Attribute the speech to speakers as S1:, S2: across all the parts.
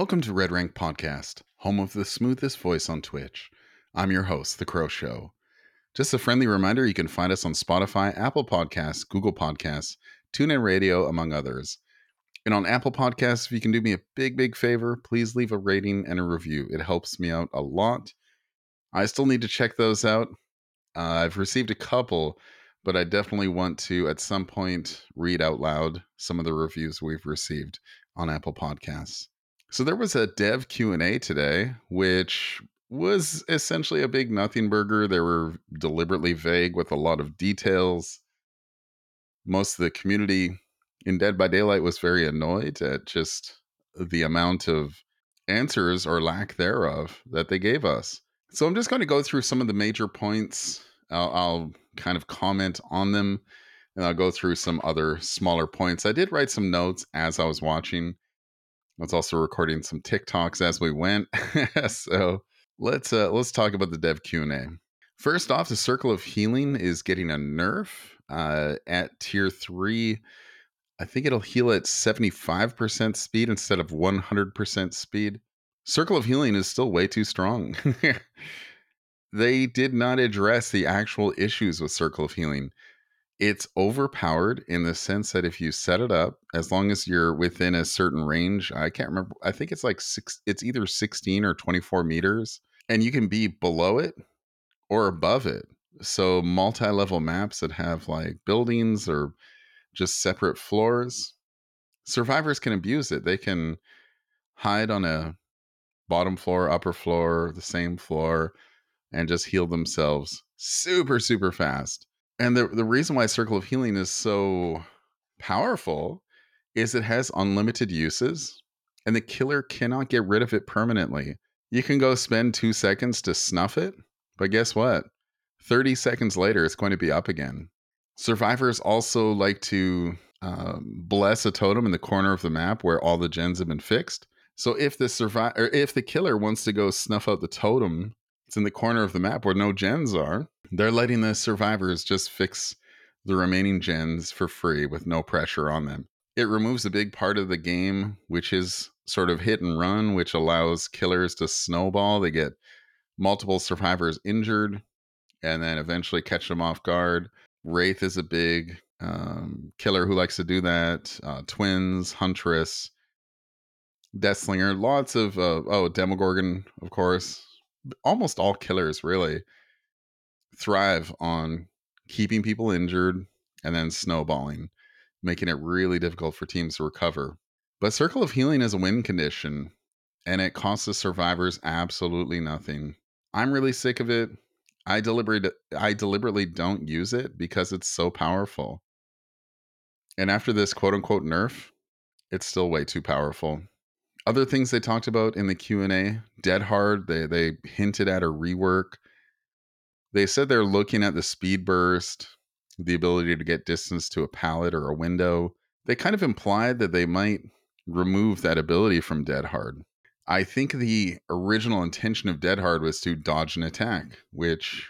S1: Welcome to Red Rank Podcast, home of the smoothest voice on Twitch. I'm your host, The Crow Show. Just a friendly reminder you can find us on Spotify, Apple Podcasts, Google Podcasts, TuneIn Radio, among others. And on Apple Podcasts, if you can do me a big, big favor, please leave a rating and a review. It helps me out a lot. I still need to check those out. Uh, I've received a couple, but I definitely want to at some point read out loud some of the reviews we've received on Apple Podcasts. So there was a dev Q&A today which was essentially a big nothing burger. They were deliberately vague with a lot of details. Most of the community in Dead by Daylight was very annoyed at just the amount of answers or lack thereof that they gave us. So I'm just going to go through some of the major points. I'll, I'll kind of comment on them and I'll go through some other smaller points. I did write some notes as I was watching. Was also recording some TikToks as we went. so let's uh, let's talk about the dev Q and A. First off, the Circle of Healing is getting a nerf uh, at tier three. I think it'll heal at seventy five percent speed instead of one hundred percent speed. Circle of Healing is still way too strong. they did not address the actual issues with Circle of Healing it's overpowered in the sense that if you set it up as long as you're within a certain range i can't remember i think it's like six it's either 16 or 24 meters and you can be below it or above it. So multi-level maps that have like buildings or just separate floors survivors can abuse it. They can hide on a bottom floor upper floor the same floor and just heal themselves super super fast and the the reason why Circle of Healing is so powerful is it has unlimited uses and the killer cannot get rid of it permanently. You can go spend 2 seconds to snuff it, but guess what? 30 seconds later it's going to be up again. Survivors also like to um, bless a totem in the corner of the map where all the gens have been fixed. So if the survivor if the killer wants to go snuff out the totem, it's in the corner of the map where no gens are they're letting the survivors just fix the remaining gens for free with no pressure on them. It removes a big part of the game, which is sort of hit and run, which allows killers to snowball. They get multiple survivors injured and then eventually catch them off guard. Wraith is a big um, killer who likes to do that. Uh, Twins, Huntress, Deathslinger, lots of, uh, oh, Demogorgon, of course. Almost all killers, really thrive on keeping people injured and then snowballing, making it really difficult for teams to recover. But Circle of Healing is a win condition, and it costs the survivors absolutely nothing. I'm really sick of it. I deliberately I deliberately don't use it because it's so powerful. And after this quote unquote nerf, it's still way too powerful. Other things they talked about in the Q&A, Dead Hard, they they hinted at a rework they said they're looking at the speed burst, the ability to get distance to a pallet or a window. They kind of implied that they might remove that ability from Dead Hard. I think the original intention of Dead Hard was to dodge an attack, which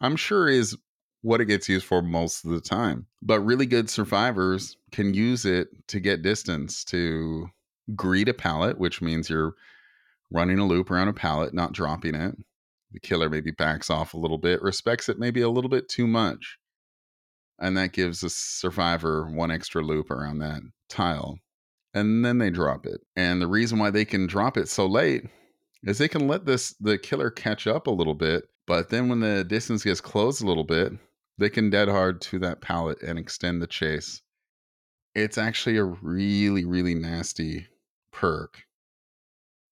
S1: I'm sure is what it gets used for most of the time. But really good survivors can use it to get distance to greed a pallet, which means you're running a loop around a pallet, not dropping it the killer maybe backs off a little bit, respects it maybe a little bit too much. And that gives the survivor one extra loop around that tile. And then they drop it. And the reason why they can drop it so late is they can let this the killer catch up a little bit, but then when the distance gets closed a little bit, they can dead hard to that pallet and extend the chase. It's actually a really, really nasty perk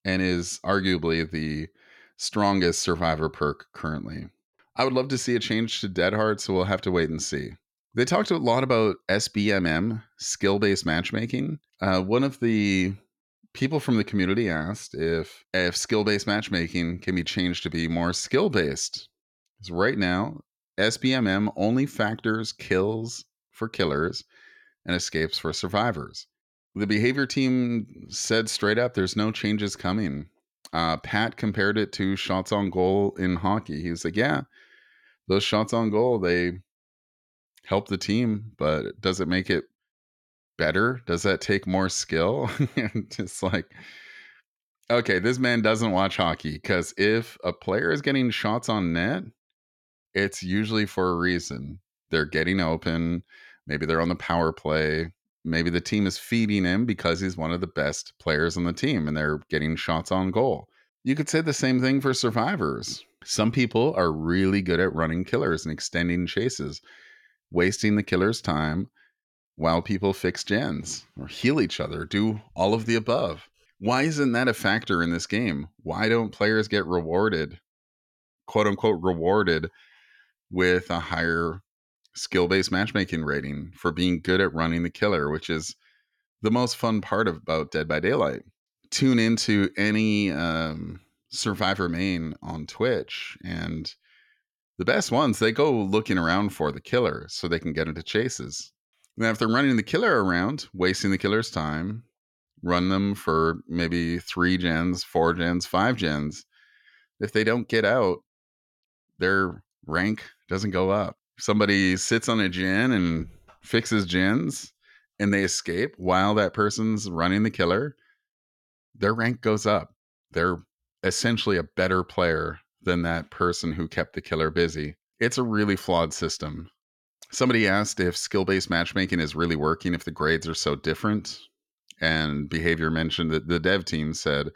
S1: and is arguably the strongest survivor perk currently. I would love to see a change to Dead Hard, so we'll have to wait and see. They talked a lot about SBMM, skill based matchmaking. Uh, one of the people from the community asked if if skill based matchmaking can be changed to be more skill based. Because right now, SBMM only factors kills for killers and escapes for survivors. The behavior team said straight up there's no changes coming. Uh, Pat compared it to shots on goal in hockey. He was like, "Yeah, those shots on goal they help the team, but does it make it better? Does that take more skill?" And it's like Okay, this man doesn't watch hockey because if a player is getting shots on net, it's usually for a reason. They're getting open. Maybe they're on the power play. Maybe the team is feeding him because he's one of the best players on the team and they're getting shots on goal. You could say the same thing for survivors. Some people are really good at running killers and extending chases, wasting the killer's time while people fix gens or heal each other, do all of the above. Why isn't that a factor in this game? Why don't players get rewarded, quote unquote, rewarded with a higher skill based matchmaking rating for being good at running the killer, which is the most fun part about Dead by Daylight? Tune into any um, Survivor main on Twitch, and the best ones they go looking around for the killer so they can get into chases. Now, if they're running the killer around, wasting the killer's time, run them for maybe three gens, four gens, five gens. If they don't get out, their rank doesn't go up. Somebody sits on a gen and fixes gens and they escape while that person's running the killer, their rank goes up. They're essentially a better player than that person who kept the killer busy. It's a really flawed system. Somebody asked if skill based matchmaking is really working if the grades are so different. And behavior mentioned that the dev team said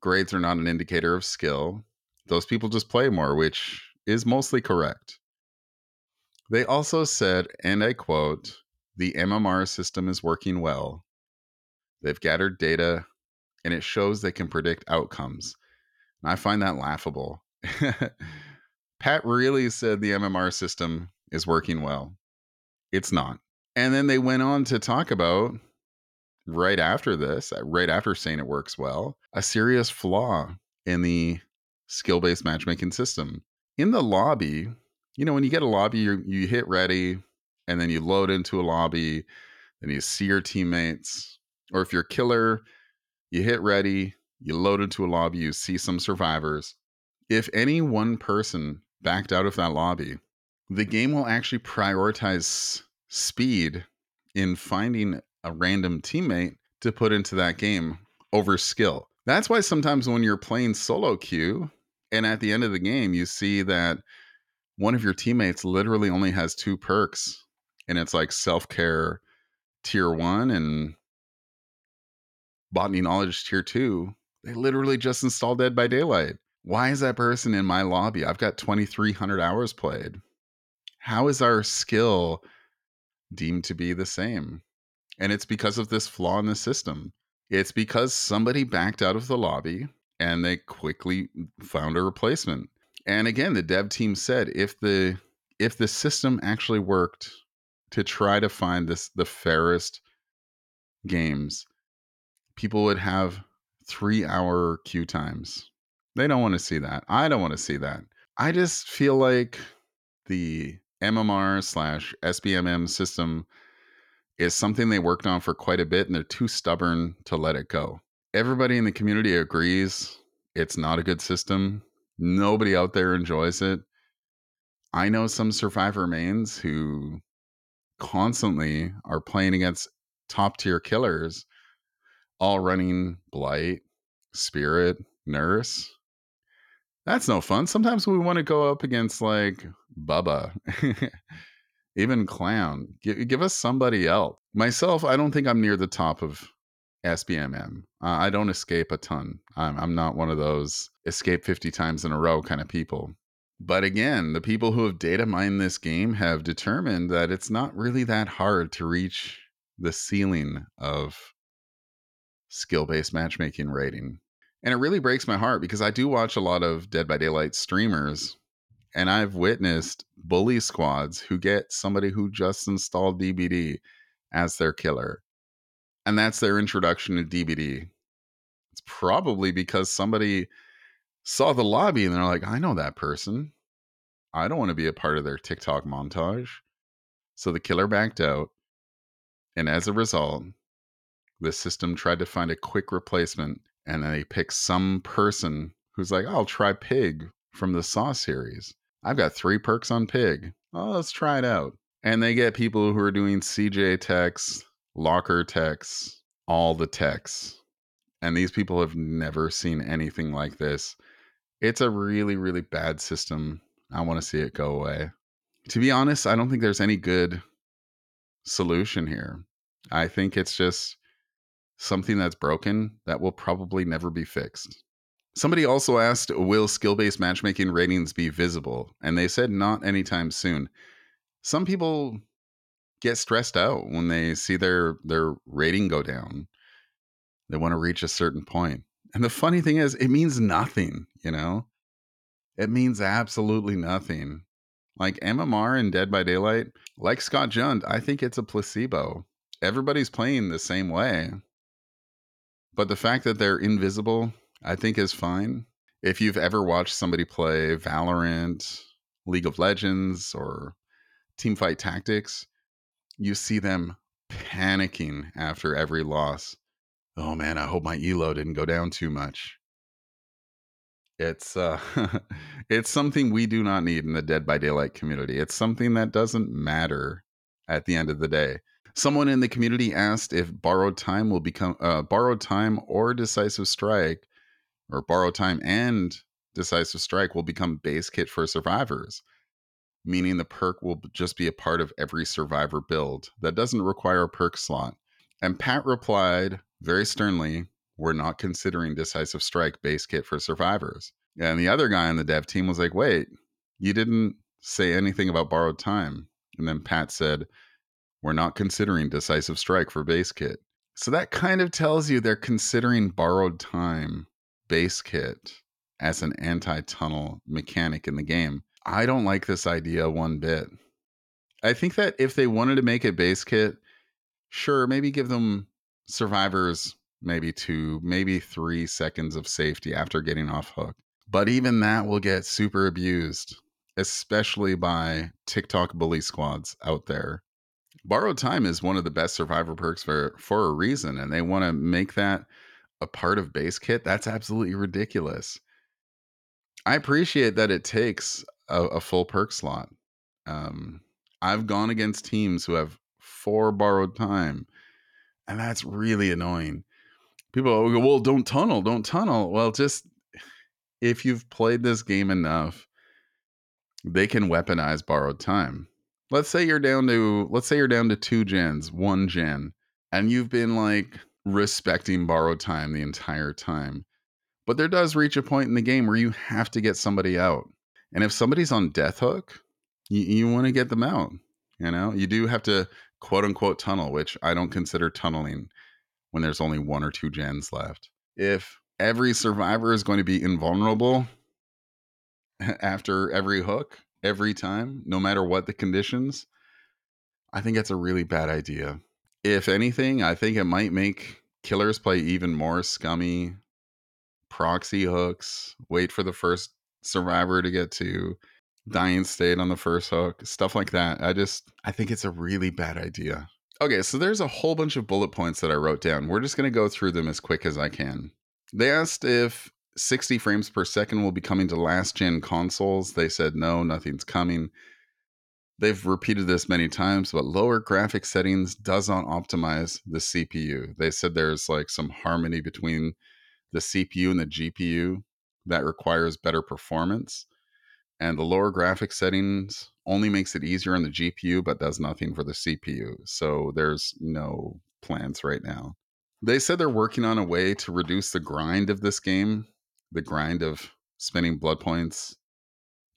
S1: grades are not an indicator of skill. Those people just play more, which is mostly correct. They also said, and I quote, the MMR system is working well. They've gathered data and it shows they can predict outcomes. And I find that laughable. Pat really said the MMR system is working well. It's not. And then they went on to talk about right after this, uh, right after saying it works well, a serious flaw in the skill based matchmaking system. In the lobby, you know, when you get a lobby, you, you hit ready and then you load into a lobby, then you see your teammates. Or if you're a killer, you hit ready, you load into a lobby, you see some survivors. If any one person backed out of that lobby, the game will actually prioritize speed in finding a random teammate to put into that game over skill. That's why sometimes when you're playing solo queue and at the end of the game you see that one of your teammates literally only has two perks and it's like self-care tier 1 and botany knowledge tier 2 they literally just installed dead by daylight. Why is that person in my lobby? I've got 2300 hours played. How is our skill deemed to be the same? And it's because of this flaw in the system. It's because somebody backed out of the lobby and they quickly found a replacement. And again, the dev team said if the if the system actually worked to try to find this the fairest games, people would have three hour queue times. They don't want to see that. I don't want to see that. I just feel like the MMR slash SBMM system is something they worked on for quite a bit and they're too stubborn to let it go. Everybody in the community agrees it's not a good system. Nobody out there enjoys it. I know some survivor mains who constantly are playing against top tier killers, all running Blight, Spirit, Nurse. That's no fun. Sometimes we want to go up against like Bubba even clown. Give, give us somebody else. Myself, I don't think I'm near the top of SBMM. Uh, I don't escape a ton. I'm, I'm not one of those escape 50 times in a row kind of people. But again, the people who have data mined this game have determined that it's not really that hard to reach the ceiling of skill based matchmaking rating. And it really breaks my heart because I do watch a lot of Dead by Daylight streamers and I've witnessed bully squads who get somebody who just installed DBD as their killer. And that's their introduction to DBD. It's probably because somebody saw the lobby and they're like, I know that person. I don't want to be a part of their TikTok montage. So the killer backed out. And as a result, the system tried to find a quick replacement and they picked some person who's like, I'll try Pig from the Saw series. I've got three perks on Pig. Oh, let's try it out. And they get people who are doing CJ techs, locker techs, all the techs. And these people have never seen anything like this. It's a really, really bad system. I want to see it go away. To be honest, I don't think there's any good solution here. I think it's just something that's broken that will probably never be fixed. Somebody also asked, Will skill based matchmaking ratings be visible? And they said not anytime soon. Some people get stressed out when they see their, their rating go down. They want to reach a certain point. And the funny thing is, it means nothing, you know? It means absolutely nothing. Like MMR and Dead by Daylight, like Scott Jund, I think it's a placebo. Everybody's playing the same way. But the fact that they're invisible, I think is fine. If you've ever watched somebody play Valorant, League of Legends, or Teamfight Tactics, you see them panicking after every loss. Oh man, I hope my elo didn't go down too much. It's uh it's something we do not need in the Dead by Daylight community. It's something that doesn't matter at the end of the day. Someone in the community asked if borrowed time will become uh, borrowed time or decisive strike, or borrowed time and decisive strike will become base kit for survivors, meaning the perk will just be a part of every survivor build that doesn't require a perk slot. And Pat replied very sternly, "We're not considering decisive strike base kit for survivors." And the other guy on the dev team was like, "Wait, you didn't say anything about borrowed time." And then Pat said, we're not considering decisive strike for base kit. So that kind of tells you they're considering borrowed time base kit as an anti tunnel mechanic in the game. I don't like this idea one bit. I think that if they wanted to make it base kit, sure, maybe give them survivors maybe two, maybe three seconds of safety after getting off hook. But even that will get super abused, especially by TikTok bully squads out there borrowed time is one of the best survivor perks for for a reason and they want to make that a part of base kit that's absolutely ridiculous i appreciate that it takes a, a full perk slot um, i've gone against teams who have four borrowed time and that's really annoying people go well don't tunnel don't tunnel well just if you've played this game enough they can weaponize borrowed time let's say you're down to let's say you're down to two gens, one gen, and you've been like respecting borrowed time the entire time. But there does reach a point in the game where you have to get somebody out. And if somebody's on death hook, you, you want to get them out. You know, you do have to quote unquote tunnel, which I don't consider tunneling when there's only one or two gens left. If every survivor is going to be invulnerable after every hook, every time, no matter what the conditions, I think that's a really bad idea. If anything, I think it might make killers play even more scummy proxy hooks, wait for the first survivor to get to dying state on the first hook, stuff like that. I just I think it's a really bad idea. Okay, so there's a whole bunch of bullet points that I wrote down. We're just going to go through them as quick as I can. They asked if 60 frames per second will be coming to last gen consoles. They said no, nothing's coming. They've repeated this many times, but lower graphic settings does not optimize the CPU. They said there's like some harmony between the CPU and the GPU that requires better performance. And the lower graphic settings only makes it easier on the GPU, but does nothing for the CPU. So there's no plans right now. They said they're working on a way to reduce the grind of this game the grind of spending blood points,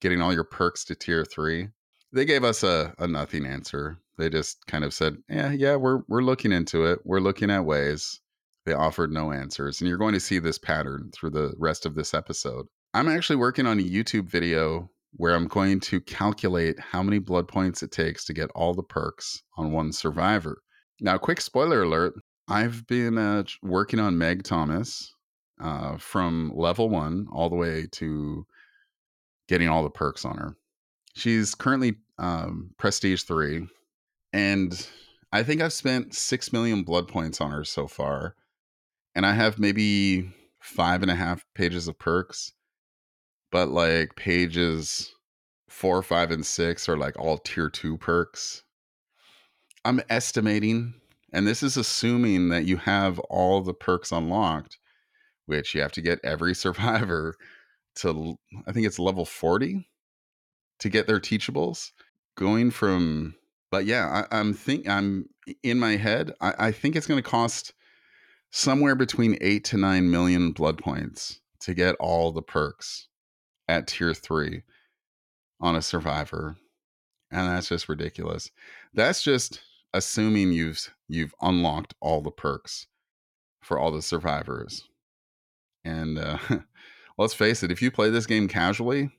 S1: getting all your perks to tier three. They gave us a, a nothing answer. They just kind of said, Yeah, yeah, we're we're looking into it. We're looking at ways. They offered no answers. And you're going to see this pattern through the rest of this episode. I'm actually working on a YouTube video where I'm going to calculate how many blood points it takes to get all the perks on one survivor. Now, quick spoiler alert I've been uh, working on Meg Thomas, uh, from level one all the way to getting all the perks on her. She's currently um, prestige three, and I think I've spent six million blood points on her so far, and I have maybe five and a half pages of perks, but like pages four, five, and six are like all tier two perks. I'm estimating, and this is assuming that you have all the perks unlocked which you have to get every survivor to I think it's level 40 to get their teachables. Going from but yeah, I, am think I'm in my head. I, I think it's going to cost somewhere between eight to nine million blood points to get all the perks at tier three on a survivor, and that's just ridiculous. That's just assuming you've you've unlocked all the perks for all the survivors. And uh, let's face it, if you play this game casually,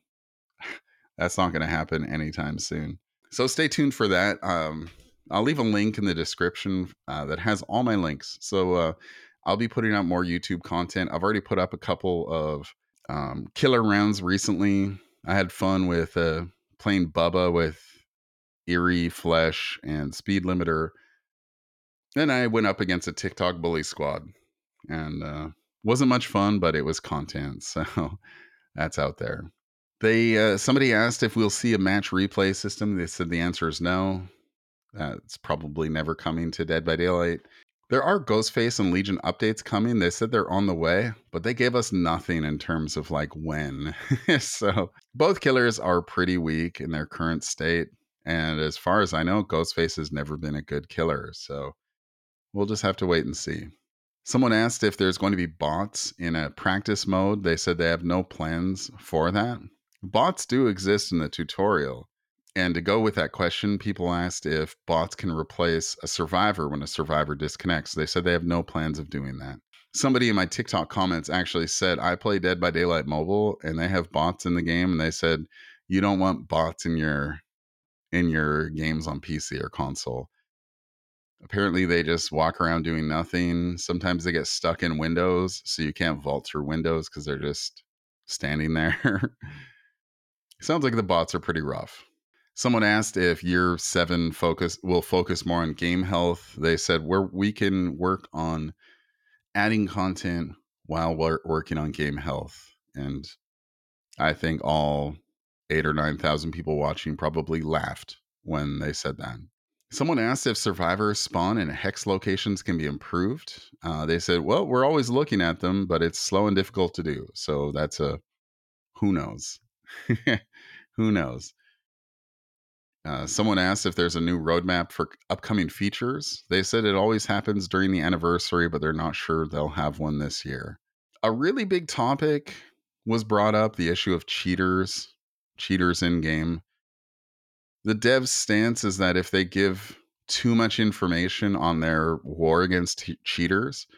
S1: that's not going to happen anytime soon. So stay tuned for that. Um, I'll leave a link in the description uh, that has all my links. So uh, I'll be putting out more YouTube content. I've already put up a couple of um, killer rounds recently. I had fun with uh, playing Bubba with Eerie, Flesh, and Speed Limiter. Then I went up against a TikTok bully squad, and uh, wasn't much fun, but it was content, so that's out there. They uh, somebody asked if we'll see a match replay system. They said the answer is no. That's probably never coming to Dead by Daylight. There are Ghostface and Legion updates coming. They said they're on the way, but they gave us nothing in terms of like when. so both killers are pretty weak in their current state. And as far as I know, Ghostface has never been a good killer. So we'll just have to wait and see. Someone asked if there's going to be bots in a practice mode. They said they have no plans for that. Bots do exist in the tutorial. And to go with that question, people asked if bots can replace a survivor when a survivor disconnects. They said they have no plans of doing that. Somebody in my TikTok comments actually said, I play Dead by Daylight Mobile and they have bots in the game. And they said, you don't want bots in your in your games on PC or console. Apparently they just walk around doing nothing. Sometimes they get stuck in windows, so you can't vault through windows because they're just standing there. Sounds like the bots are pretty rough. Someone asked if year seven focus will focus more on game health. They said where we can work on adding content while we're working on game health. And I think all eight or nine thousand people watching probably laughed when they said that. Someone asked if survivors spawn in hex locations can be improved. Uh, they said, "Well, we're always looking at them, but it's slow and difficult to do." So that's a who knows. Who knows? Uh, someone asked if there's a new roadmap for upcoming features. They said it always happens during the anniversary, but they're not sure they'll have one this year. A really big topic was brought up the issue of cheaters, cheaters in game. The dev's stance is that if they give too much information on their war against cheaters,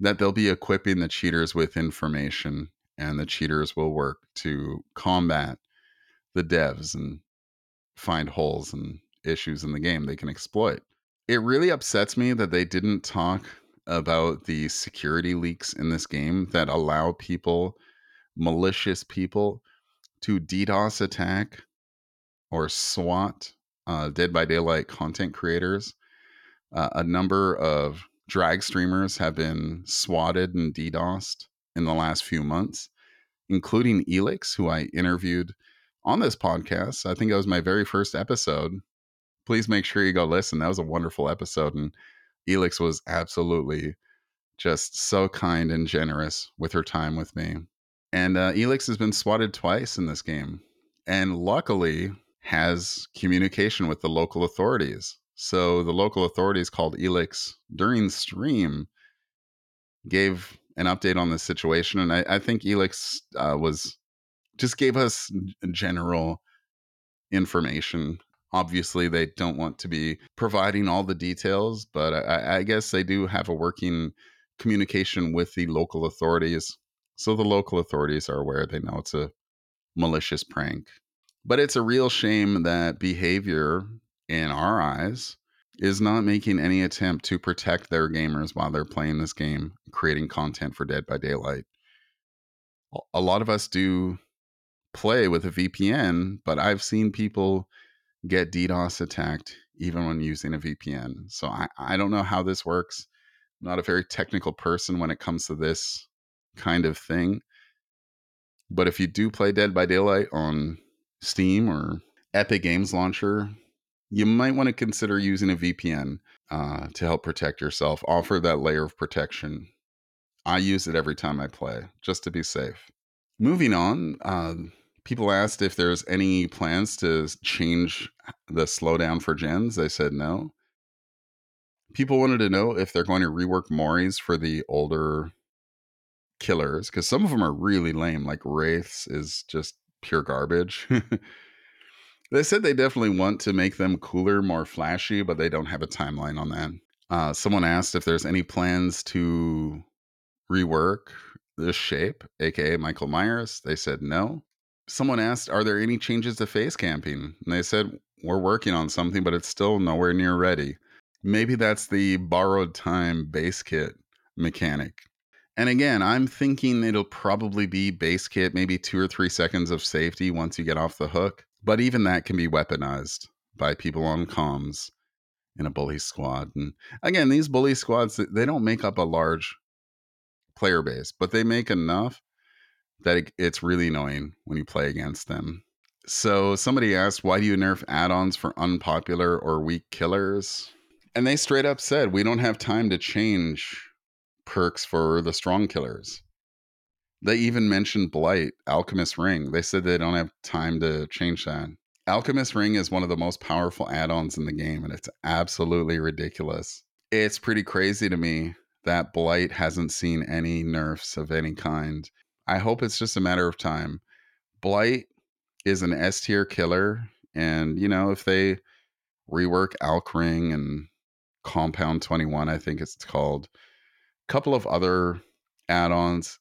S1: that they'll be equipping the cheaters with information and the cheaters will work to combat the devs and find holes and issues in the game they can exploit. It really upsets me that they didn't talk about the security leaks in this game that allow people, malicious people, to DDoS attack or SWAT uh, Dead by Daylight content creators. Uh, a number of drag streamers have been swatted and DDoSed in the last few months, including Elix, who I interviewed on this podcast. I think it was my very first episode. Please make sure you go listen. That was a wonderful episode. And Elix was absolutely just so kind and generous with her time with me. And uh, Elix has been swatted twice in this game and luckily has communication with the local authorities. So the local authorities called Elix during stream, gave an update on the situation. And I, I think Elix uh, was just gave us general information. Obviously, they don't want to be providing all the details, but I, I guess they do have a working communication with the local authorities. So the local authorities are aware. They know it's a malicious prank. But it's a real shame that behavior, in our eyes, is not making any attempt to protect their gamers while they're playing this game, creating content for Dead by Daylight. A lot of us do play with a VPN, but I've seen people get DDoS attacked even when using a VPN. So I, I don't know how this works. I'm not a very technical person when it comes to this kind of thing. But if you do play Dead by Daylight on Steam or Epic Games Launcher, you might want to consider using a VPN uh, to help protect yourself, offer that layer of protection. I use it every time I play, just to be safe. Moving on, uh, people asked if there's any plans to change the slowdown for gens. They said no. People wanted to know if they're going to rework Moris for the older killers, because some of them are really lame. Like Wraiths is just pure garbage. they said they definitely want to make them cooler, more flashy, but they don't have a timeline on that. Uh, someone asked if there's any plans to rework this shape, aka Michael Myers. They said no. Someone asked, Are there any changes to face camping? And they said, We're working on something, but it's still nowhere near ready. Maybe that's the borrowed time base kit mechanic. And again, I'm thinking it'll probably be base kit, maybe two or three seconds of safety once you get off the hook. But even that can be weaponized by people on comms in a bully squad. And again, these bully squads, they don't make up a large player base, but they make enough that it, it's really annoying when you play against them. So somebody asked, why do you nerf add-ons for unpopular or weak killers? And they straight up said, we don't have time to change perks for the strong killers. They even mentioned Blight, Alchemist Ring. They said they don't have time to change that. Alchemist Ring is one of the most powerful add ons in the game, and it's absolutely ridiculous. It's pretty crazy to me that Blight hasn't seen any nerfs of any kind. I hope it's just a matter of time. Blight is an S tier killer, and you know, if they rework Alch Ring and Compound 21, I think it's called, a couple of other add ons,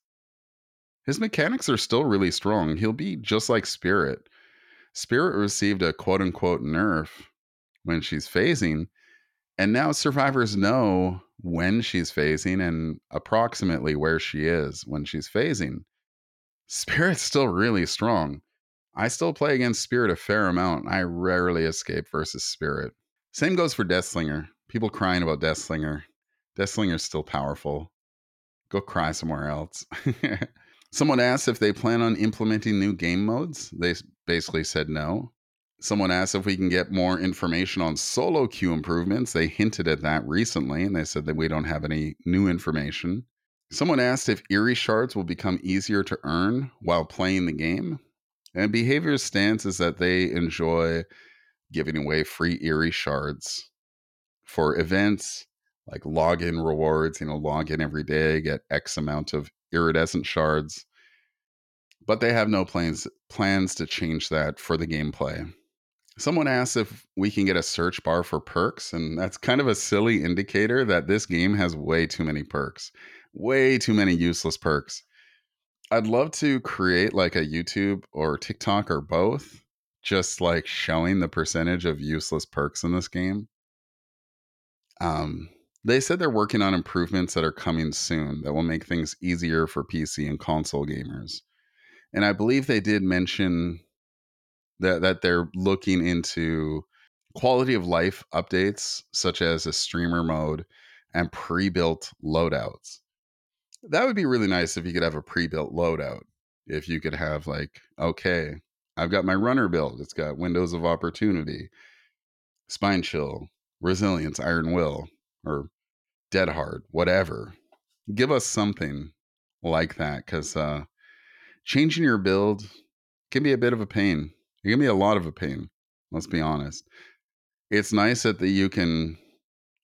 S1: his mechanics are still really strong. He'll be just like Spirit. Spirit received a quote unquote nerf when she's phasing, and now survivors know when she's phasing and approximately where she is when she's phasing. Spirit's still really strong. I still play against Spirit a fair amount. I rarely escape versus Spirit. Same goes for Deathslinger. People crying about Deathslinger. Deathslinger's still powerful. Go cry somewhere else. Someone asked if they plan on implementing new game modes. They basically said no. Someone asked if we can get more information on solo queue improvements. They hinted at that recently and they said that we don't have any new information. Someone asked if eerie shards will become easier to earn while playing the game. And Behavior's stance is that they enjoy giving away free eerie shards for events like login rewards, you know, log in every day, get X amount of iridescent shards. But they have no plans plans to change that for the gameplay. Someone asked if we can get a search bar for perks, and that's kind of a silly indicator that this game has way too many perks. Way too many useless perks. I'd love to create like a YouTube or TikTok or both, just like showing the percentage of useless perks in this game. Um, they said they're working on improvements that are coming soon that will make things easier for PC and console gamers. And I believe they did mention that that they're looking into quality of life updates such as a streamer mode and pre-built loadouts. That would be really nice if you could have a pre-built loadout. If you could have like, okay, I've got my runner build. It's got windows of opportunity, spine chill, resilience, iron will, or dead hard, whatever. Give us something like that because uh, changing your build can be a bit of a pain. It can be a lot of a pain. Let's be honest. It's nice that the, you can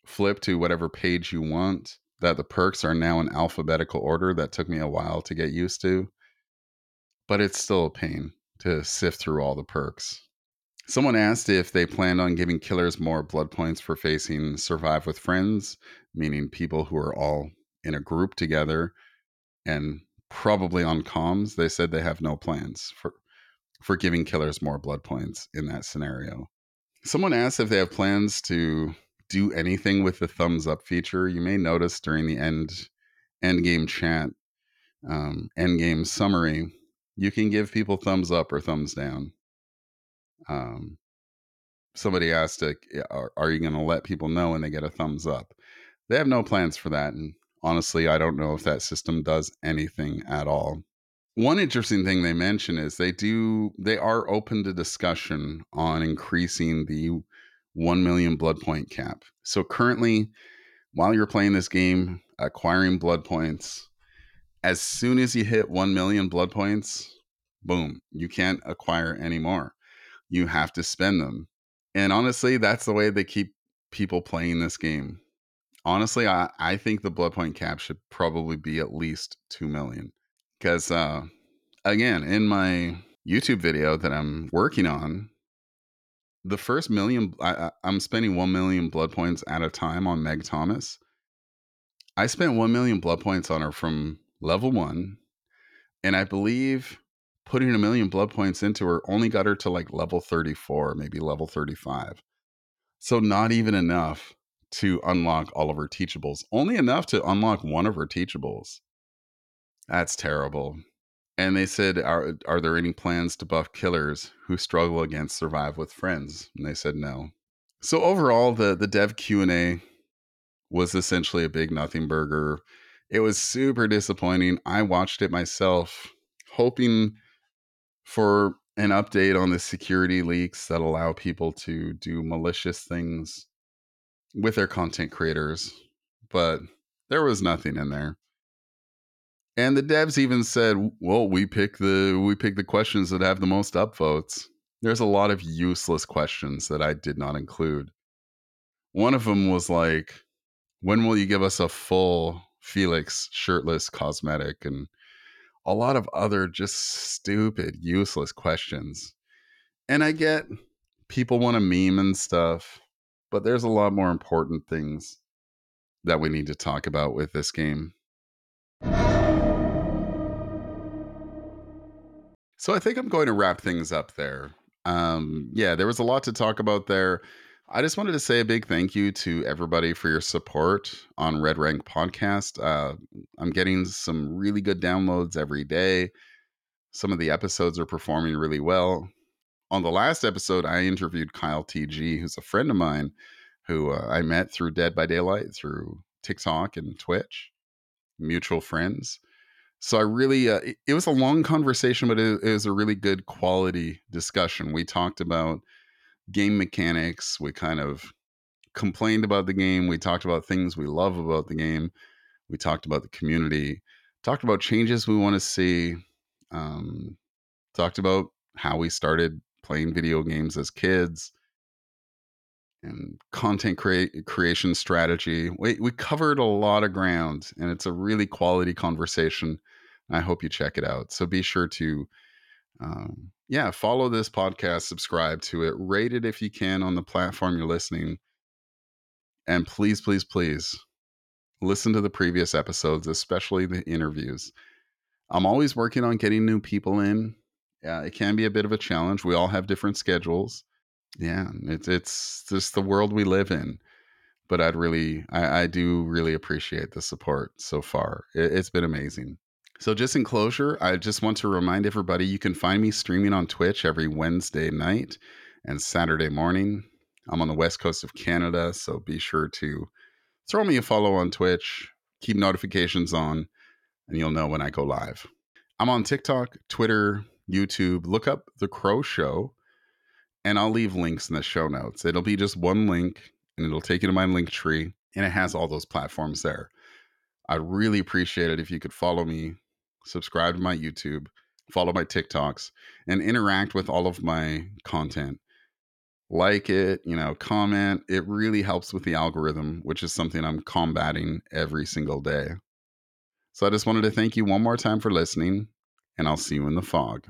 S1: flip to whatever page you want. That the perks are now in alphabetical order. That took me a while to get used to, but it's still a pain to sift through all the perks. Someone asked if they planned on giving killers more blood points for facing Survive with Friends, meaning people who are all in a group together and probably on comms. They said they have no plans for for giving killers more blood points in that scenario. Someone asked if they have plans to do anything with the thumbs up feature. You may notice during the end end game chat, um, end game summary, you can give people thumbs up or thumbs down. Um, somebody asked, are, are you going to let people know when they get a thumbs up? They have no plans for that. And honestly, I don't know if that system does anything at all. One interesting thing they mention is they do they are open to discussion on increasing the 1 million blood point cap. So currently while you're playing this game, acquiring blood points as soon as you hit 1 million blood points, boom, you can't acquire any more. You have to spend them. And honestly, that's the way they keep people playing this game. Honestly, I, I think the blood point cap should probably be at least 2 million. Because, uh, again, in my YouTube video that I'm working on, the first million, I, I'm spending 1 million blood points at a time on Meg Thomas. I spent 1 million blood points on her from level one. And I believe putting a million blood points into her only got her to like level 34, maybe level 35. So, not even enough to unlock all of her teachables, only enough to unlock one of her teachables. That's terrible. And they said, are, are there any plans to buff killers who struggle against survive with friends? And they said no. So overall, the the dev Q and A was essentially a big nothing burger. It was super disappointing. I watched it myself, hoping for an update on the security leaks that allow people to do malicious things with their content creators, but there was nothing in there. And the devs even said, "Well, we pick the we pick the questions that have the most upvotes." There's a lot of useless questions that I did not include. One of them was like, "When will you give us a full Felix shirtless cosmetic?" and a lot of other just stupid, useless questions. And I get people want to meme and stuff, but there's a lot more important things that we need to talk about with this game. So I think I'm going to wrap things up there. Um, yeah, there was a lot to talk about there. I just wanted to say a big thank you to everybody for your support on Red Rank Podcast. Uh, I'm getting some really good downloads every day. Some of the episodes are performing really well. On the last episode, I interviewed Kyle TG, who's a friend of mine who uh, I met through Dead by Daylight, through TikTok and Twitch, mutual friends. So I really, uh, it, it, was a long conversation, but it, it, was a really good quality discussion. We talked about game mechanics. We kind of complained about the game. We talked about things we love about the game. We talked about the community. Talked about changes we want to see. Um, talked about how we started playing video games as kids and content crea- creation strategy. We, we covered a lot of ground, and it's a really quality conversation. I hope you check it out. So be sure to, um, yeah, follow this podcast, subscribe to it, rate it if you can on the platform you're listening. And please, please, please listen to the previous episodes, especially the interviews. I'm always working on getting new people in. Yeah, it can be a bit of a challenge. We all have different schedules yeah, it's it's just the world we live in. But I'd really, I, I do really appreciate the support so far. It, it's been amazing. So, just in closure, I just want to remind everybody you can find me streaming on Twitch every Wednesday night and Saturday morning. I'm on the west coast of Canada, so be sure to throw me a follow on Twitch, keep notifications on, and you'll know when I go live. I'm on TikTok, Twitter, YouTube. Look up The Crow Show and I'll leave links in the show notes. It'll be just one link and it'll take you to my link tree and it has all those platforms there. I'd really appreciate it if you could follow me, subscribe to my YouTube, follow my TikToks, and interact with all of my content. Like it, you know, comment. It really helps with the algorithm, which is something I'm combating every single day. So I just wanted to thank you one more time for listening, and I'll see you in the fog.